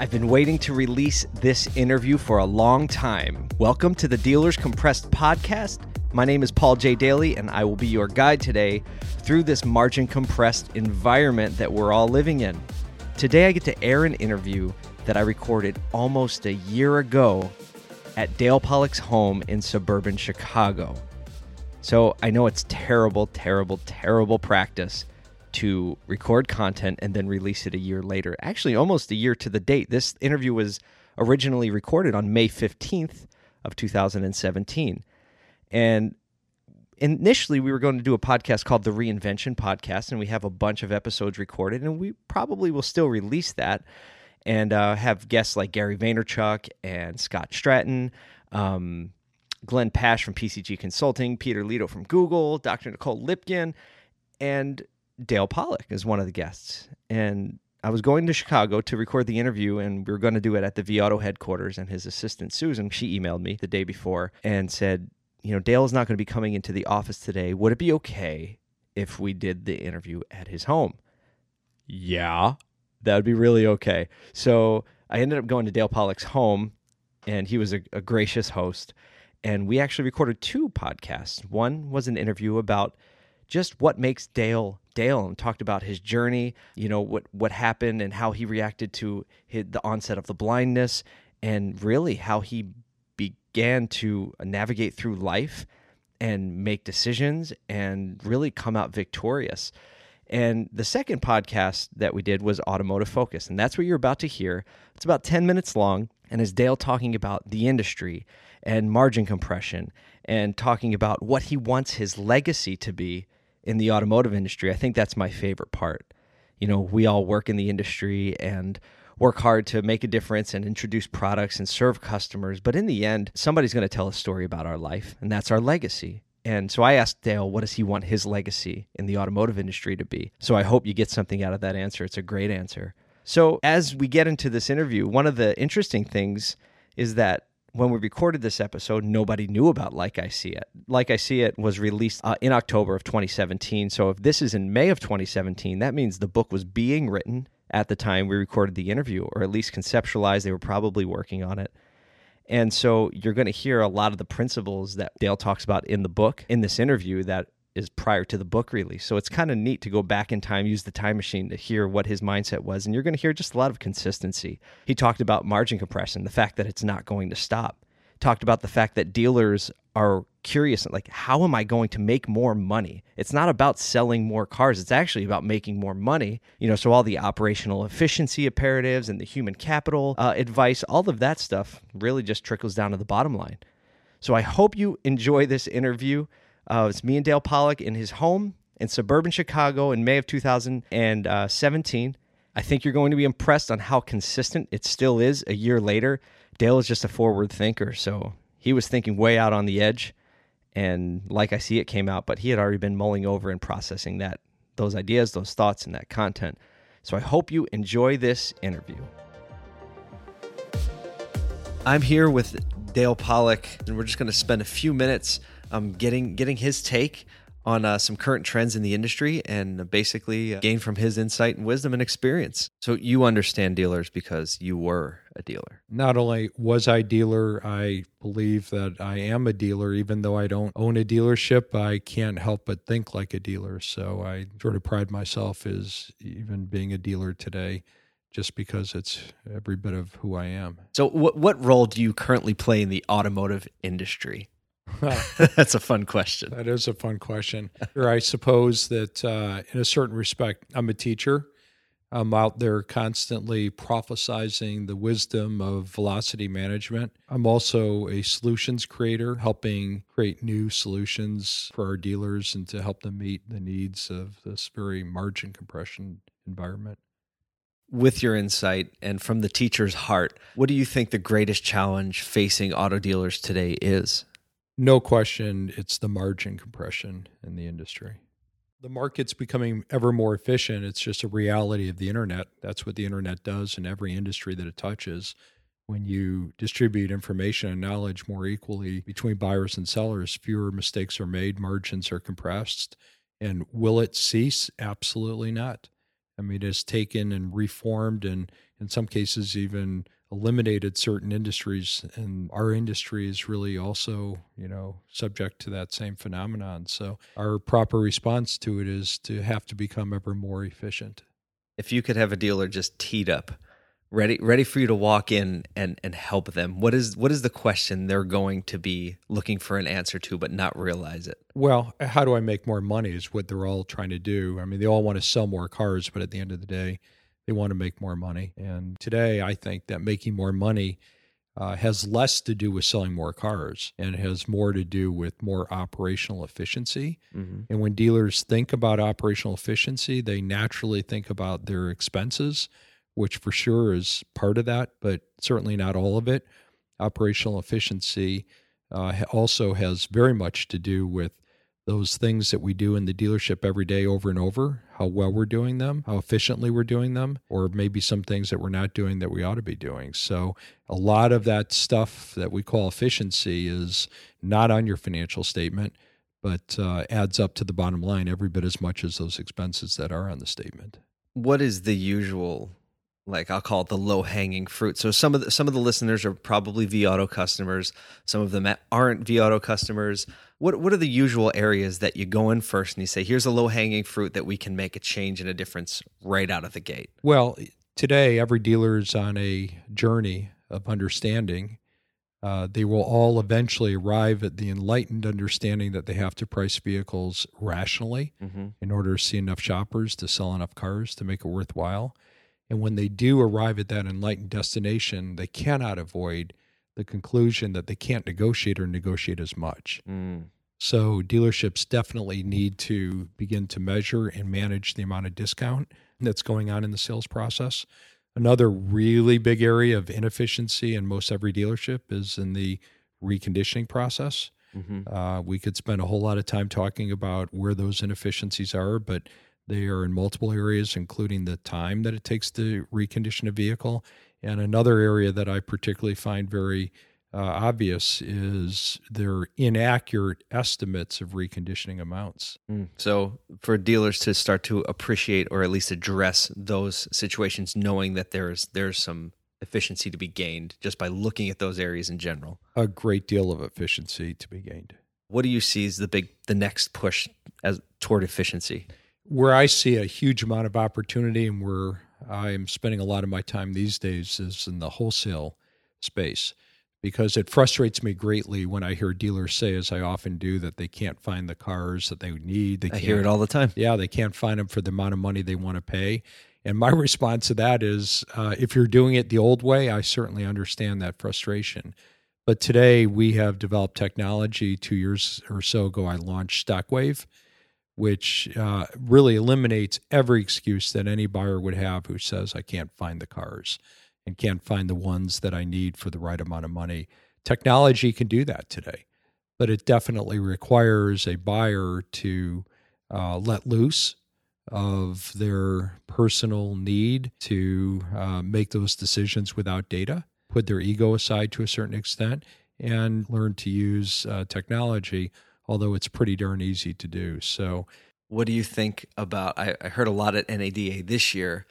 I've been waiting to release this interview for a long time. Welcome to the Dealers Compressed podcast. My name is Paul J. Daly, and I will be your guide today through this margin compressed environment that we're all living in. Today, I get to air an interview that I recorded almost a year ago at Dale Pollak's home in suburban Chicago. So I know it's terrible, terrible, terrible practice to record content and then release it a year later. Actually, almost a year to the date. This interview was originally recorded on May 15th of 2017. And initially we were going to do a podcast called the Reinvention Podcast, and we have a bunch of episodes recorded, and we probably will still release that and uh, have guests like Gary Vaynerchuk and Scott Stratten, Um, Glenn Pasch from PCG Consulting, Peter Leto from Google, Dr. Nicole Lipkin, and Dale Pollak is one of the guests. And I was going to Chicago to record the interview, and we were going to do it at the vAuto headquarters. And his assistant, Susan, she emailed me the day before and said, You know, Dale is not going to be coming into the office today. Would it be okay if we did the interview at his home? Yeah, that would be really okay. So I ended up going to Dale Pollak's home, and he was a, a gracious host. And we actually recorded two podcasts. One was an interview about just what makes Dale Dale and talked about his journey, you know, what what happened and how he reacted to his, the onset of the blindness and really how he began to navigate through life and make decisions and really come out victorious. And the second podcast that we did was Automotive Focus, and that's what you're about to hear. It's about 10 minutes long, and is Dale talking about the industry and margin compression and talking about what he wants his legacy to be in the automotive industry. I think that's my favorite part. You know, we all work in the industry and work hard to make a difference and introduce products and serve customers. But in the end, somebody's going to tell a story about our life, and that's our legacy. And so I asked Dale, what does he want his legacy in the automotive industry to be? So I hope you get something out of that answer. It's a great answer. So as we get into this interview, one of the interesting things is that when we recorded this episode, nobody knew about Like I See It. Like I See It was released uh, in October of 2017. So if this is in May of 2017, that means the book was being written at the time we recorded the interview, or at least conceptualized. They were probably working on it. And so you're going to hear a lot of the principles that Dale talks about in the book in this interview that is prior to the book release. So it's kind of neat to go back in time, use the time machine to hear what his mindset was. And you're going to hear just a lot of consistency. He talked about margin compression, the fact that it's not going to stop. Talked about the fact that dealers are curious like how am i going to make more money it's not about selling more cars it's actually about making more money you know so all the operational efficiency imperatives and the human capital uh, advice all of that stuff really just trickles down to the bottom line so i hope you enjoy this interview uh, it's me and Dale Pollak in his home in suburban Chicago in May of 2017. I think you're going to be impressed on how consistent it still is a year later. Dale is just a forward thinker, so he was thinking way out on the edge, and like I see it came out, but he had already been mulling over and processing that those ideas, those thoughts, and that content. So I hope you enjoy this interview. I'm here with Dale Pollak, and we're just going to spend a few minutes um, getting getting his take on uh, some current trends in the industry and basically uh, gain from his insight and wisdom and experience. So you understand dealers because you were a dealer. Not only was I dealer, I believe that I am a dealer even though I don't own a dealership, I can't help but think like a dealer. So I sort of pride myself as even being a dealer today just because it's every bit of who I am. So what what role do you currently play in the automotive industry? That's a fun question. That is a fun question. I suppose that uh, in a certain respect, I'm a teacher. I'm out there constantly prophesizing the wisdom of velocity management. I'm also a solutions creator, helping create new solutions for our dealers and to help them meet the needs of this very margin compression environment. With your insight and from the teacher's heart, what do you think the greatest challenge facing auto dealers today is? No question, it's the margin compression in the industry. The market's becoming ever more efficient. It's just a reality of the internet. That's what the internet does in every industry that it touches. When you distribute information and knowledge more equally between buyers and sellers, fewer mistakes are made, margins are compressed. And will it cease? Absolutely not. I mean, it's taken and reformed, and in some cases, even eliminated certain industries. And our industry is really also, you know, subject to that same phenomenon. So, our proper response to it is to have to become ever more efficient. If you could have a dealer just teed up, ready ready for you to walk in and and help them what is what is the question they're going to be looking for an answer to but not realize it well how do i make more money is what they're all trying to do i mean they all want to sell more cars but at the end of the day they want to make more money and today i think that making more money uh, has less to do with selling more cars and has more to do with more operational efficiency. Mm-hmm. And when dealers think about operational efficiency, they naturally think about their expenses which for sure is part of that, but certainly not all of it. Operational efficiency uh, also has very much to do with those things that we do in the dealership every day over and over, how well we're doing them, how efficiently we're doing them, or maybe some things that we're not doing that we ought to be doing. So, a lot of that stuff that we call efficiency is not on your financial statement, but uh, adds up to the bottom line every bit as much as those expenses that are on the statement. What is the usual like I'll call it the low hanging fruit. So some of the, some of the listeners are probably vAuto customers. Some of them aren't vAuto customers. What what are the usual areas that you go in first and you say, here's a low hanging fruit that we can make a change and a difference right out of the gate? Well, today every dealer is on a journey of understanding. Uh, they will all eventually arrive at the enlightened understanding that they have to price vehicles rationally mm-hmm. in order to see enough shoppers to sell enough cars to make it worthwhile. And when they do arrive at that enlightened destination, they cannot avoid the conclusion that they can't negotiate or negotiate as much. Mm. So dealerships definitely need to begin to measure and manage the amount of discount that's going on in the sales process. Another really big area of inefficiency in most every dealership is in the reconditioning process. Mm-hmm. Uh, we could spend a whole lot of time talking about where those inefficiencies are, but they are in multiple areas, including the time that it takes to recondition a vehicle. And another area that I particularly find very uh, obvious is their inaccurate estimates of reconditioning amounts. Mm. So, for dealers to start to appreciate or at least address those situations, knowing that there's there's some efficiency to be gained just by looking at those areas in general, a great deal of efficiency to be gained. What do you see as the big the next push as toward efficiency? Where I see a huge amount of opportunity and where I'm spending a lot of my time these days is in the wholesale space because it frustrates me greatly when I hear dealers say, as I often do, that they can't find the cars that they need. They I hear it all the time. Yeah, they can't find them for the amount of money they want to pay. And my response to that is uh, if you're doing it the old way, I certainly understand that frustration. But today we have developed technology. Two years or so ago, I launched StockWave which uh, really eliminates every excuse that any buyer would have who says, I can't find the cars and can't find the ones that I need for the right amount of money. Technology can do that today, but it definitely requires a buyer to uh, let loose of their personal need to uh, make those decisions without data, put their ego aside to a certain extent, and learn to use uh, technology although it's pretty darn easy to do. So, what do you think about? I, I heard a lot at NADA this year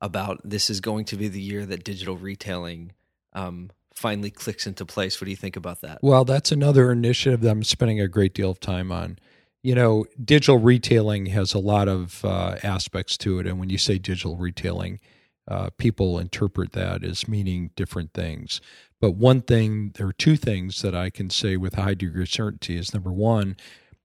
about this is going to be the year that digital retailing um, finally clicks into place. What do you think about that? Well, that's another initiative that I'm spending a great deal of time on. You know, digital retailing has a lot of uh, aspects to it. And when you say digital retailing, uh, people interpret that as meaning different things. But one thing, there are two things that I can say with high degree of certainty is number one,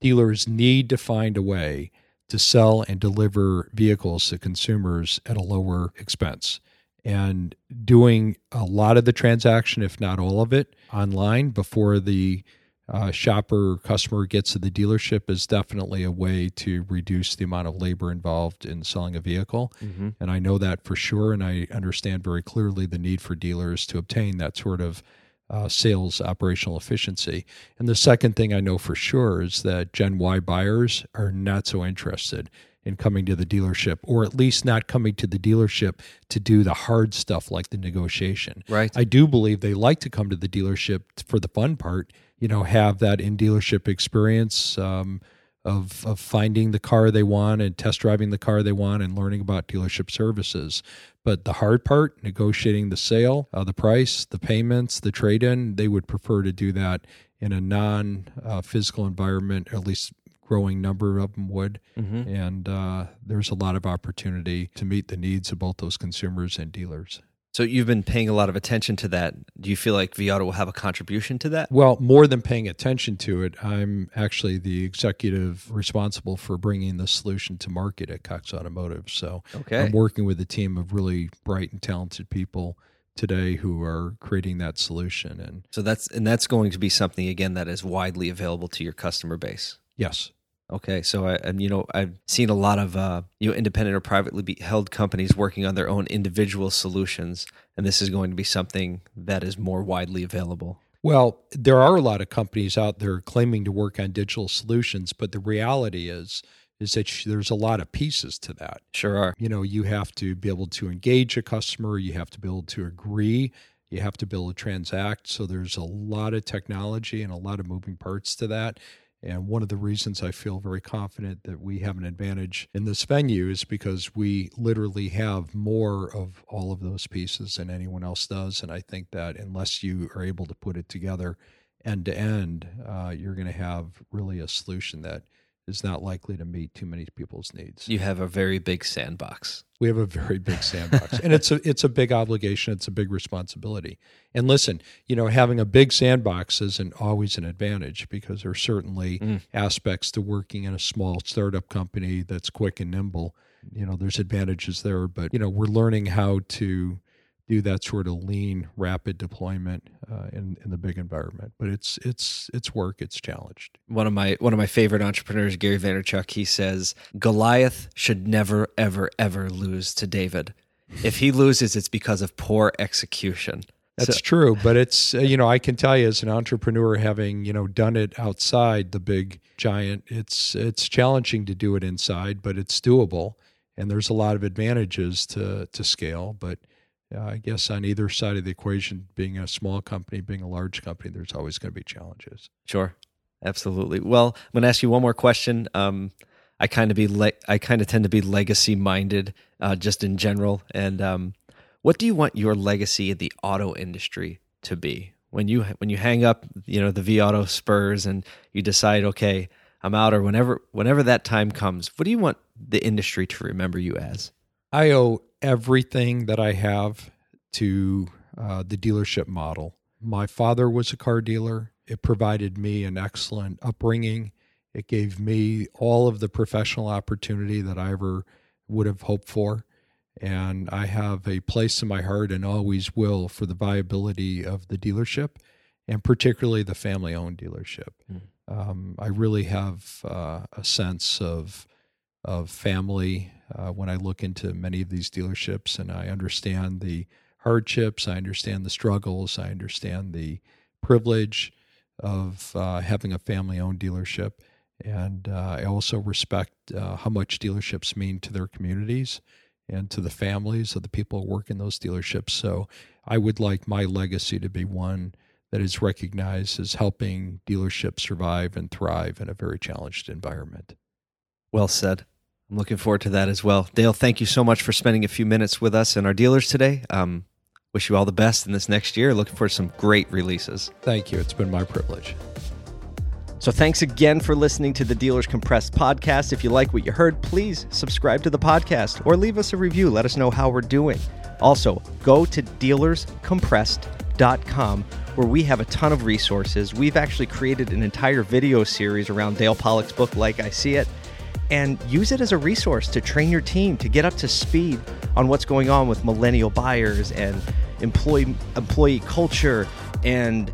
dealers need to find a way to sell and deliver vehicles to consumers at a lower expense. And doing a lot of the transaction, if not all of it, online before the uh, shopper customer gets to the dealership is definitely a way to reduce the amount of labor involved in selling a vehicle. Mm-hmm. And I know that for sure. And I understand very clearly the need for dealers to obtain that sort of uh, sales operational efficiency. And the second thing I know for sure is that Gen Y buyers are not so interested in coming to the dealership, or at least not coming to the dealership to do the hard stuff like the negotiation. Right. I do believe they like to come to the dealership for the fun part you know have that in dealership experience um, of of finding the car they want and test driving the car they want and learning about dealership services. But the hard part, negotiating the sale, uh, the price, the payments, the trade in, they would prefer to do that in a non uh, physical environment, at least growing number of them would. Mm-hmm. And uh, there's a lot of opportunity to meet the needs of both those consumers and dealers. So you've been paying a lot of attention to that. Do you feel like vAuto will have a contribution to that? Well, more than paying attention to it, I'm actually the executive responsible for bringing the solution to market at Cox Automotive. So okay. I'm working with a team of really bright and talented people today who are creating that solution and so that's and that's going to be something again that is widely available to your customer base yes Okay, so I, and you know I've seen a lot of uh, you know independent or privately held companies working on their own individual solutions, and this is going to be something that is more widely available. Well, there are a lot of companies out there claiming to work on digital solutions, but the reality is is that there's a lot of pieces to that. Sure are. You know, you have to be able to engage a customer, you have to be able to agree, you have to be able to transact. So there's a lot of technology and a lot of moving parts to that. And one of the reasons I feel very confident that we have an advantage in this venue is because we literally have more of all of those pieces than anyone else does. And I think that unless you are able to put it together end to end, uh, you're going to have really a solution that is not likely to meet too many people's needs. You have a very big sandbox. We have a very big sandbox, and it's a it's a big obligation. It's a big responsibility. And listen, you know, having a big sandbox isn't always an advantage because there are certainly mm. aspects to working in a small startup company that's quick and nimble. You know, there's advantages there, but you know, we're learning how to do that sort of lean, rapid deployment uh, in in the big environment. But it's it's it's work. It's challenged. One of my one of my favorite entrepreneurs, Gary Vaynerchuk, he says Goliath should never ever ever lose to David. If he loses, it's because of poor execution. That's so. true, but it's uh, you know I can tell you as an entrepreneur, having you know done it outside the big giant, it's it's challenging to do it inside, but it's doable, and there's a lot of advantages to to scale, but uh, I guess on either side of the equation, being a small company, being a large company, there's always going to be challenges. Sure, absolutely. Well, I'm going to ask you one more question. Um, I kind of be le- I kind of tend to be legacy minded, uh, just in general. And um, what do you want your legacy in the auto industry to be when you when you hang up, you know, the vAuto spurs and you decide, okay, I'm out, or whenever whenever that time comes, what do you want the industry to remember you as? I owe everything that I have to uh, the dealership model. My father was a car dealer. It provided me an excellent upbringing. It gave me all of the professional opportunity that I ever would have hoped for. And I have a place in my heart and always will for the viability of the dealership and particularly the family owned dealership. Mm. Um, I really have uh, a sense of, of family uh, when I look into many of these dealerships and I understand the hardships, I understand the struggles, I understand the privilege of uh, having a family owned dealership. And uh, I also respect uh, how much dealerships mean to their communities and to the families of the people who work in those dealerships. So I would like my legacy to be one that is recognized as helping dealerships survive and thrive in a very challenged environment. Well said. I'm looking forward to that as well. Dale, thank you so much for spending a few minutes with us and our dealers today. Um, wish you all the best in this next year. Looking for some great releases. Thank you. It's been my privilege. So, thanks again for listening to the Dealers Compressed podcast. If you like what you heard, please subscribe to the podcast or leave us a review. Let us know how we're doing. Also, go to dealerscompressed.com where we have a ton of resources. We've actually created an entire video series around Dale Pollak's book, Like I See It and use it as a resource to train your team to get up to speed on what's going on with millennial buyers and employee employee culture and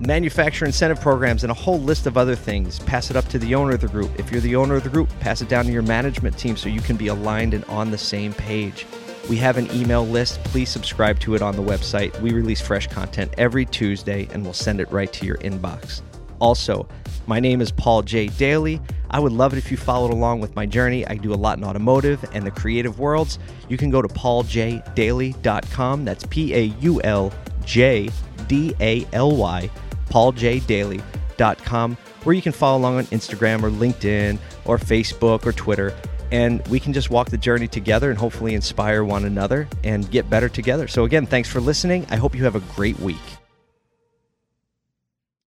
manufacturer incentive programs and a whole list of other things. Pass it up to the owner of the group. If you're the owner of the group, pass it down to your management team so you can be aligned and on the same page. We have an email list. Please subscribe to it on the website. We release fresh content every Tuesday and we'll send it right to your inbox. Also, my name is Paul J. Daly. I would love it if you followed along with my journey. I do a lot in automotive and the creative worlds. You can go to paulJdaly.com. That's P A U L J D A L Y, Paul J. Com, where you can follow along on Instagram or LinkedIn or Facebook or Twitter. And we can just walk the journey together and hopefully inspire one another and get better together. So, again, thanks for listening. I hope you have a great week.